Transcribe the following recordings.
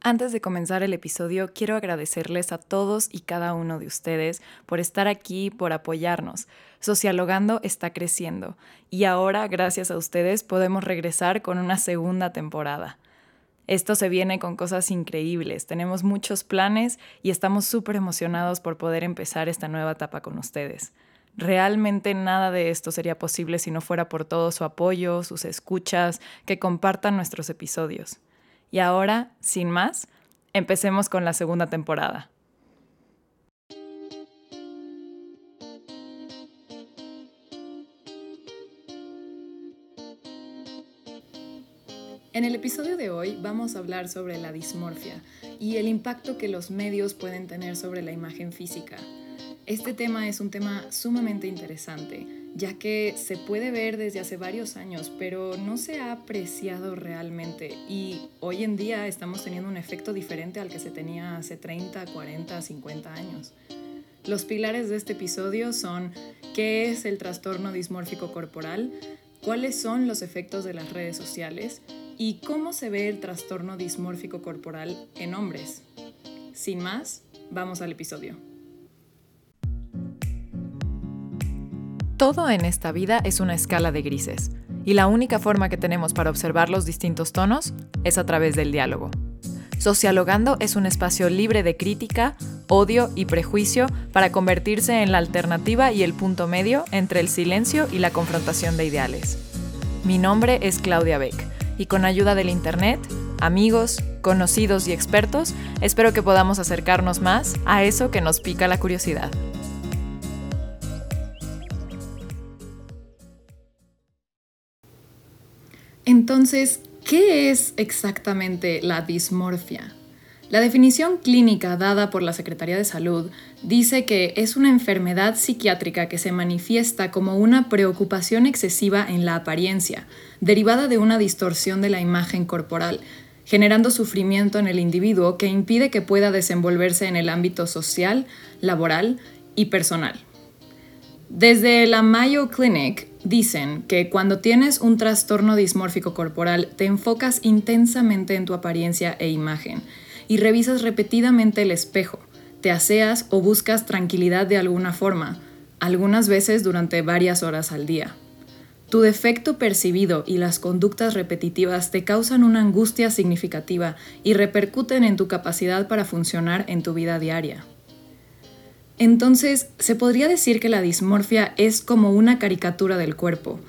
Antes de comenzar el episodio, quiero agradecerles a todos y cada uno de ustedes por estar aquí, por apoyarnos. Socialogando está creciendo y ahora, gracias a ustedes, podemos regresar con una segunda temporada. Esto se viene con cosas increíbles, tenemos muchos planes y estamos súper emocionados por poder empezar esta nueva etapa con ustedes. Realmente nada de esto sería posible si no fuera por todo su apoyo, sus escuchas, que compartan nuestros episodios. Y ahora, sin más, empecemos con la segunda temporada. En el episodio de hoy vamos a hablar sobre la dismorfia y el impacto que los medios pueden tener sobre la imagen física. Este tema es un tema sumamente interesante ya que se puede ver desde hace varios años, pero no se ha apreciado realmente y hoy en día estamos teniendo un efecto diferente al que se tenía hace 30, 40, 50 años. Los pilares de este episodio son qué es el trastorno dismórfico corporal, cuáles son los efectos de las redes sociales y cómo se ve el trastorno dismórfico corporal en hombres. Sin más, vamos al episodio. Todo en esta vida es una escala de grises, y la única forma que tenemos para observar los distintos tonos es a través del diálogo. Socialogando es un espacio libre de crítica, odio y prejuicio para convertirse en la alternativa y el punto medio entre el silencio y la confrontación de ideales. Mi nombre es Claudia Beck y con ayuda del Internet, amigos, conocidos y expertos, espero que podamos acercarnos más a eso que nos pica la curiosidad. Entonces, ¿qué es exactamente la dismorfia? La definición clínica dada por la Secretaría de Salud dice que es una enfermedad psiquiátrica que se manifiesta como una preocupación excesiva en la apariencia, derivada de una distorsión de la imagen corporal, generando sufrimiento en el individuo que impide que pueda desenvolverse en el ámbito social, laboral y personal. Desde la Mayo Clinic dicen que cuando tienes un trastorno dismórfico corporal te enfocas intensamente en tu apariencia e imagen y revisas repetidamente el espejo, te aseas o buscas tranquilidad de alguna forma, algunas veces durante varias horas al día. Tu defecto percibido y las conductas repetitivas te causan una angustia significativa y repercuten en tu capacidad para funcionar en tu vida diaria. Entonces, se podría decir que la dismorfia es como una caricatura del cuerpo,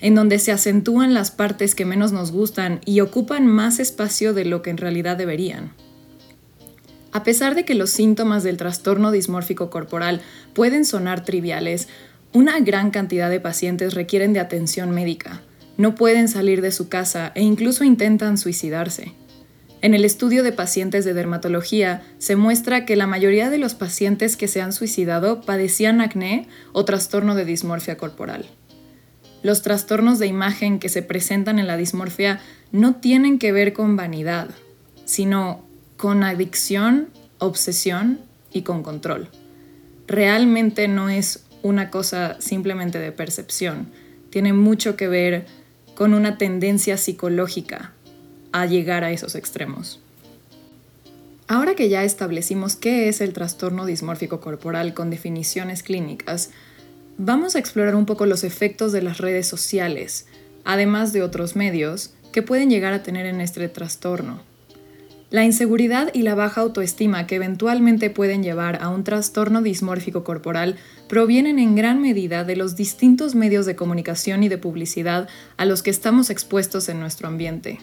en donde se acentúan las partes que menos nos gustan y ocupan más espacio de lo que en realidad deberían. A pesar de que los síntomas del trastorno dismórfico corporal pueden sonar triviales, una gran cantidad de pacientes requieren de atención médica, no pueden salir de su casa e incluso intentan suicidarse. En el estudio de pacientes de dermatología se muestra que la mayoría de los pacientes que se han suicidado padecían acné o trastorno de dismorfia corporal. Los trastornos de imagen que se presentan en la dismorfia no tienen que ver con vanidad, sino con adicción, obsesión y con control. Realmente no es una cosa simplemente de percepción, tiene mucho que ver con una tendencia psicológica a llegar a esos extremos. Ahora que ya establecimos qué es el trastorno dismórfico corporal con definiciones clínicas, vamos a explorar un poco los efectos de las redes sociales, además de otros medios, que pueden llegar a tener en este trastorno. La inseguridad y la baja autoestima que eventualmente pueden llevar a un trastorno dismórfico corporal provienen en gran medida de los distintos medios de comunicación y de publicidad a los que estamos expuestos en nuestro ambiente.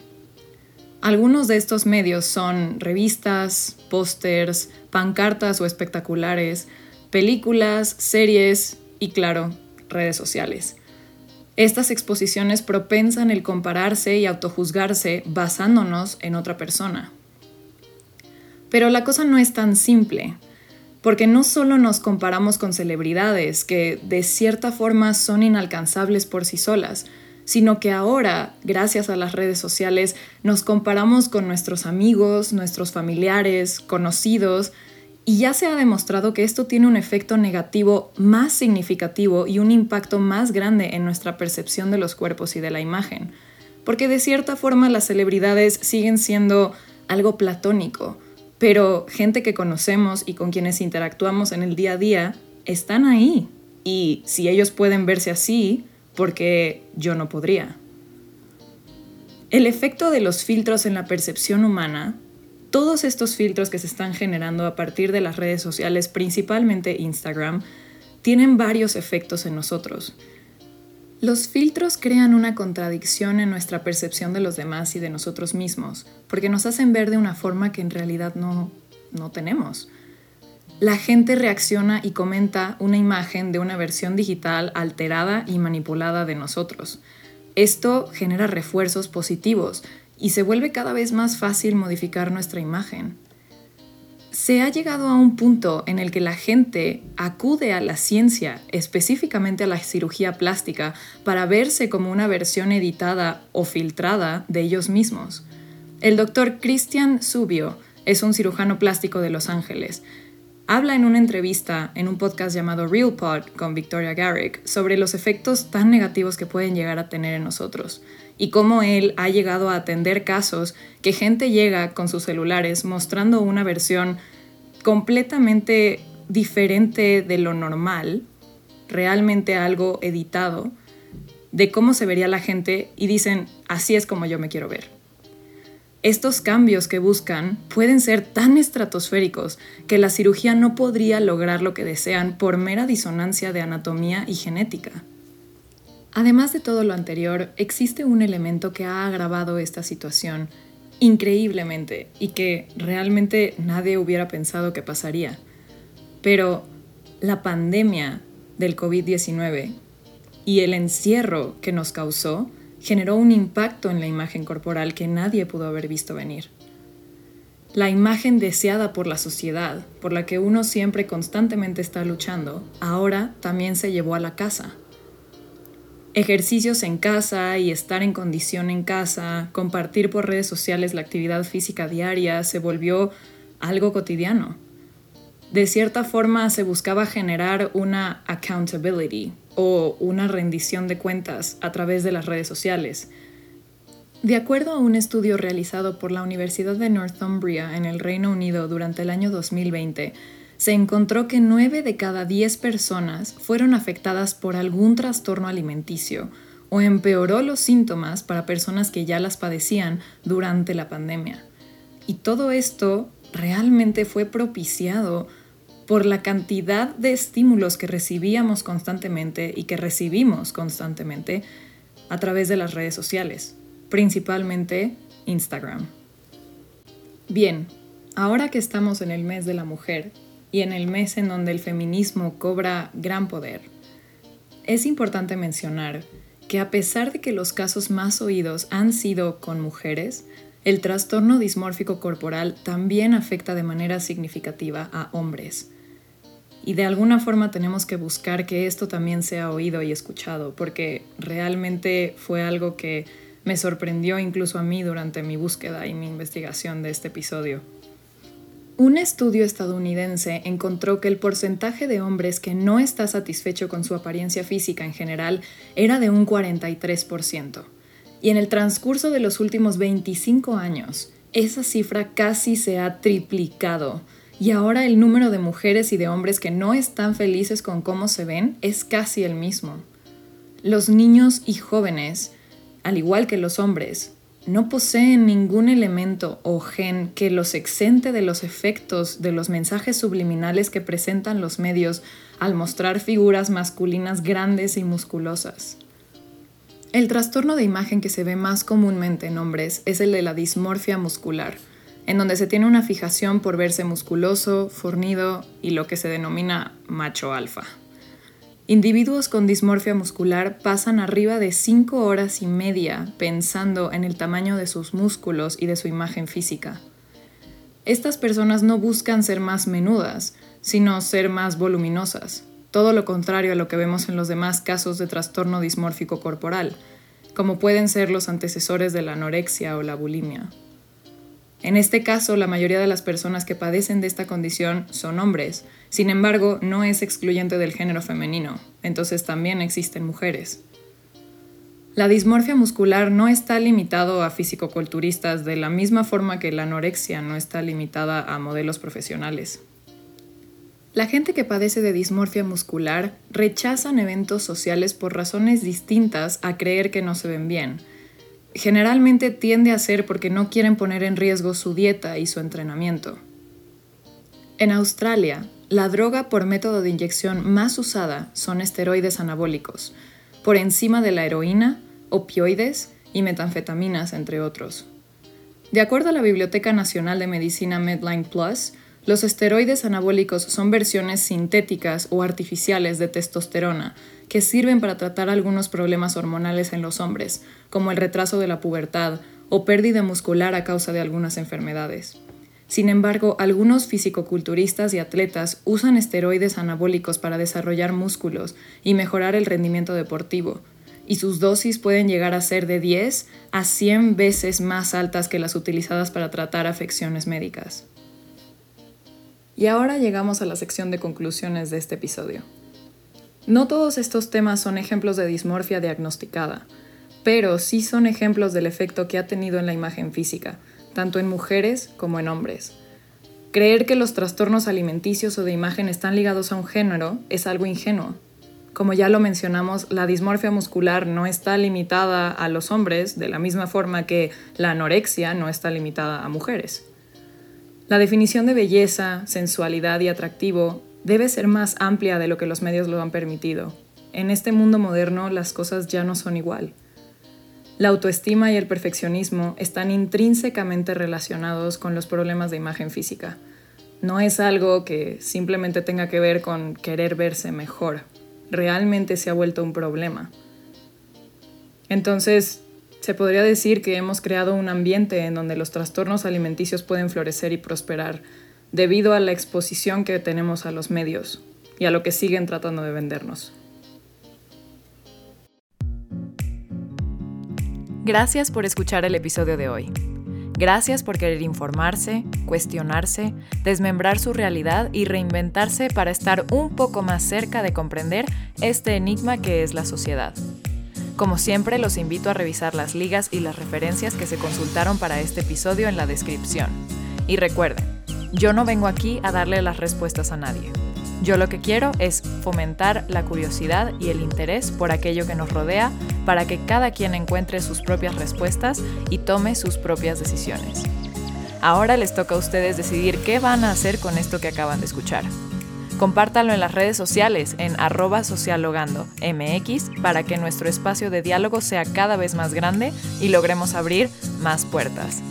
Algunos de estos medios son revistas, pósters, pancartas o espectaculares, películas, series y, claro, redes sociales. Estas exposiciones propensan el compararse y autojuzgarse basándonos en otra persona. Pero la cosa no es tan simple, porque no solo nos comparamos con celebridades que de cierta forma son inalcanzables por sí solas, sino que ahora, gracias a las redes sociales, nos comparamos con nuestros amigos, nuestros familiares, conocidos, y ya se ha demostrado que esto tiene un efecto negativo más significativo y un impacto más grande en nuestra percepción de los cuerpos y de la imagen. Porque de cierta forma las celebridades siguen siendo algo platónico, pero gente que conocemos y con quienes interactuamos en el día a día están ahí. Y si ellos pueden verse así, porque yo no podría. El efecto de los filtros en la percepción humana, todos estos filtros que se están generando a partir de las redes sociales, principalmente Instagram, tienen varios efectos en nosotros. Los filtros crean una contradicción en nuestra percepción de los demás y de nosotros mismos, porque nos hacen ver de una forma que en realidad no, no tenemos. La gente reacciona y comenta una imagen de una versión digital alterada y manipulada de nosotros. Esto genera refuerzos positivos y se vuelve cada vez más fácil modificar nuestra imagen. Se ha llegado a un punto en el que la gente acude a la ciencia, específicamente a la cirugía plástica, para verse como una versión editada o filtrada de ellos mismos. El doctor Christian Subio es un cirujano plástico de Los Ángeles habla en una entrevista en un podcast llamado Real Pod con Victoria Garrick sobre los efectos tan negativos que pueden llegar a tener en nosotros y cómo él ha llegado a atender casos que gente llega con sus celulares mostrando una versión completamente diferente de lo normal, realmente algo editado, de cómo se vería la gente y dicen, así es como yo me quiero ver. Estos cambios que buscan pueden ser tan estratosféricos que la cirugía no podría lograr lo que desean por mera disonancia de anatomía y genética. Además de todo lo anterior, existe un elemento que ha agravado esta situación increíblemente y que realmente nadie hubiera pensado que pasaría. Pero la pandemia del COVID-19 y el encierro que nos causó generó un impacto en la imagen corporal que nadie pudo haber visto venir. La imagen deseada por la sociedad, por la que uno siempre constantemente está luchando, ahora también se llevó a la casa. Ejercicios en casa y estar en condición en casa, compartir por redes sociales la actividad física diaria se volvió algo cotidiano. De cierta forma se buscaba generar una accountability, o una rendición de cuentas a través de las redes sociales. De acuerdo a un estudio realizado por la Universidad de Northumbria en el Reino Unido durante el año 2020, se encontró que 9 de cada 10 personas fueron afectadas por algún trastorno alimenticio o empeoró los síntomas para personas que ya las padecían durante la pandemia. Y todo esto realmente fue propiciado por la cantidad de estímulos que recibíamos constantemente y que recibimos constantemente a través de las redes sociales, principalmente Instagram. Bien, ahora que estamos en el mes de la mujer y en el mes en donde el feminismo cobra gran poder, es importante mencionar que a pesar de que los casos más oídos han sido con mujeres, el trastorno dismórfico corporal también afecta de manera significativa a hombres y de alguna forma tenemos que buscar que esto también sea oído y escuchado, porque realmente fue algo que me sorprendió incluso a mí durante mi búsqueda y mi investigación de este episodio. Un estudio estadounidense encontró que el porcentaje de hombres que no está satisfecho con su apariencia física en general era de un 43%. Y en el transcurso de los últimos 25 años, esa cifra casi se ha triplicado y ahora el número de mujeres y de hombres que no están felices con cómo se ven es casi el mismo. Los niños y jóvenes, al igual que los hombres, no poseen ningún elemento o gen que los exente de los efectos de los mensajes subliminales que presentan los medios al mostrar figuras masculinas grandes y musculosas. El trastorno de imagen que se ve más comúnmente en hombres es el de la dismorfia muscular, en donde se tiene una fijación por verse musculoso, fornido y lo que se denomina macho alfa. Individuos con dismorfia muscular pasan arriba de 5 horas y media pensando en el tamaño de sus músculos y de su imagen física. Estas personas no buscan ser más menudas, sino ser más voluminosas, todo lo contrario a lo que vemos en los demás casos de trastorno dismórfico corporal, como pueden ser los antecesores de la anorexia o la bulimia. En este caso, la mayoría de las personas que padecen de esta condición son hombres. Sin embargo, no es excluyente del género femenino, entonces también existen mujeres. La dismorfia muscular no está limitado a fisicoculturistas de la misma forma que la anorexia no está limitada a modelos profesionales. La gente que padece de dismorfia muscular rechazan eventos sociales por razones distintas a creer que no se ven bien. Generalmente tiende a ser porque no quieren poner en riesgo su dieta y su entrenamiento. En Australia, la droga por método de inyección más usada son esteroides anabólicos, por encima de la heroína, opioides y metanfetaminas, entre otros. De acuerdo a la Biblioteca Nacional de Medicina Medline Plus, los esteroides anabólicos son versiones sintéticas o artificiales de testosterona que sirven para tratar algunos problemas hormonales en los hombres, como el retraso de la pubertad o pérdida muscular a causa de algunas enfermedades. Sin embargo, algunos fisicoculturistas y atletas usan esteroides anabólicos para desarrollar músculos y mejorar el rendimiento deportivo, y sus dosis pueden llegar a ser de 10 a 100 veces más altas que las utilizadas para tratar afecciones médicas. Y ahora llegamos a la sección de conclusiones de este episodio. No todos estos temas son ejemplos de dismorfia diagnosticada, pero sí son ejemplos del efecto que ha tenido en la imagen física, tanto en mujeres como en hombres. Creer que los trastornos alimenticios o de imagen están ligados a un género es algo ingenuo. Como ya lo mencionamos, la dismorfia muscular no está limitada a los hombres de la misma forma que la anorexia no está limitada a mujeres. La definición de belleza, sensualidad y atractivo debe ser más amplia de lo que los medios lo han permitido. En este mundo moderno las cosas ya no son igual. La autoestima y el perfeccionismo están intrínsecamente relacionados con los problemas de imagen física. No es algo que simplemente tenga que ver con querer verse mejor. Realmente se ha vuelto un problema. Entonces, se podría decir que hemos creado un ambiente en donde los trastornos alimenticios pueden florecer y prosperar debido a la exposición que tenemos a los medios y a lo que siguen tratando de vendernos. Gracias por escuchar el episodio de hoy. Gracias por querer informarse, cuestionarse, desmembrar su realidad y reinventarse para estar un poco más cerca de comprender este enigma que es la sociedad. Como siempre, los invito a revisar las ligas y las referencias que se consultaron para este episodio en la descripción. Y recuerden, yo no vengo aquí a darle las respuestas a nadie. Yo lo que quiero es fomentar la curiosidad y el interés por aquello que nos rodea para que cada quien encuentre sus propias respuestas y tome sus propias decisiones. Ahora les toca a ustedes decidir qué van a hacer con esto que acaban de escuchar. Compártanlo en las redes sociales en arroba socialogando mx para que nuestro espacio de diálogo sea cada vez más grande y logremos abrir más puertas.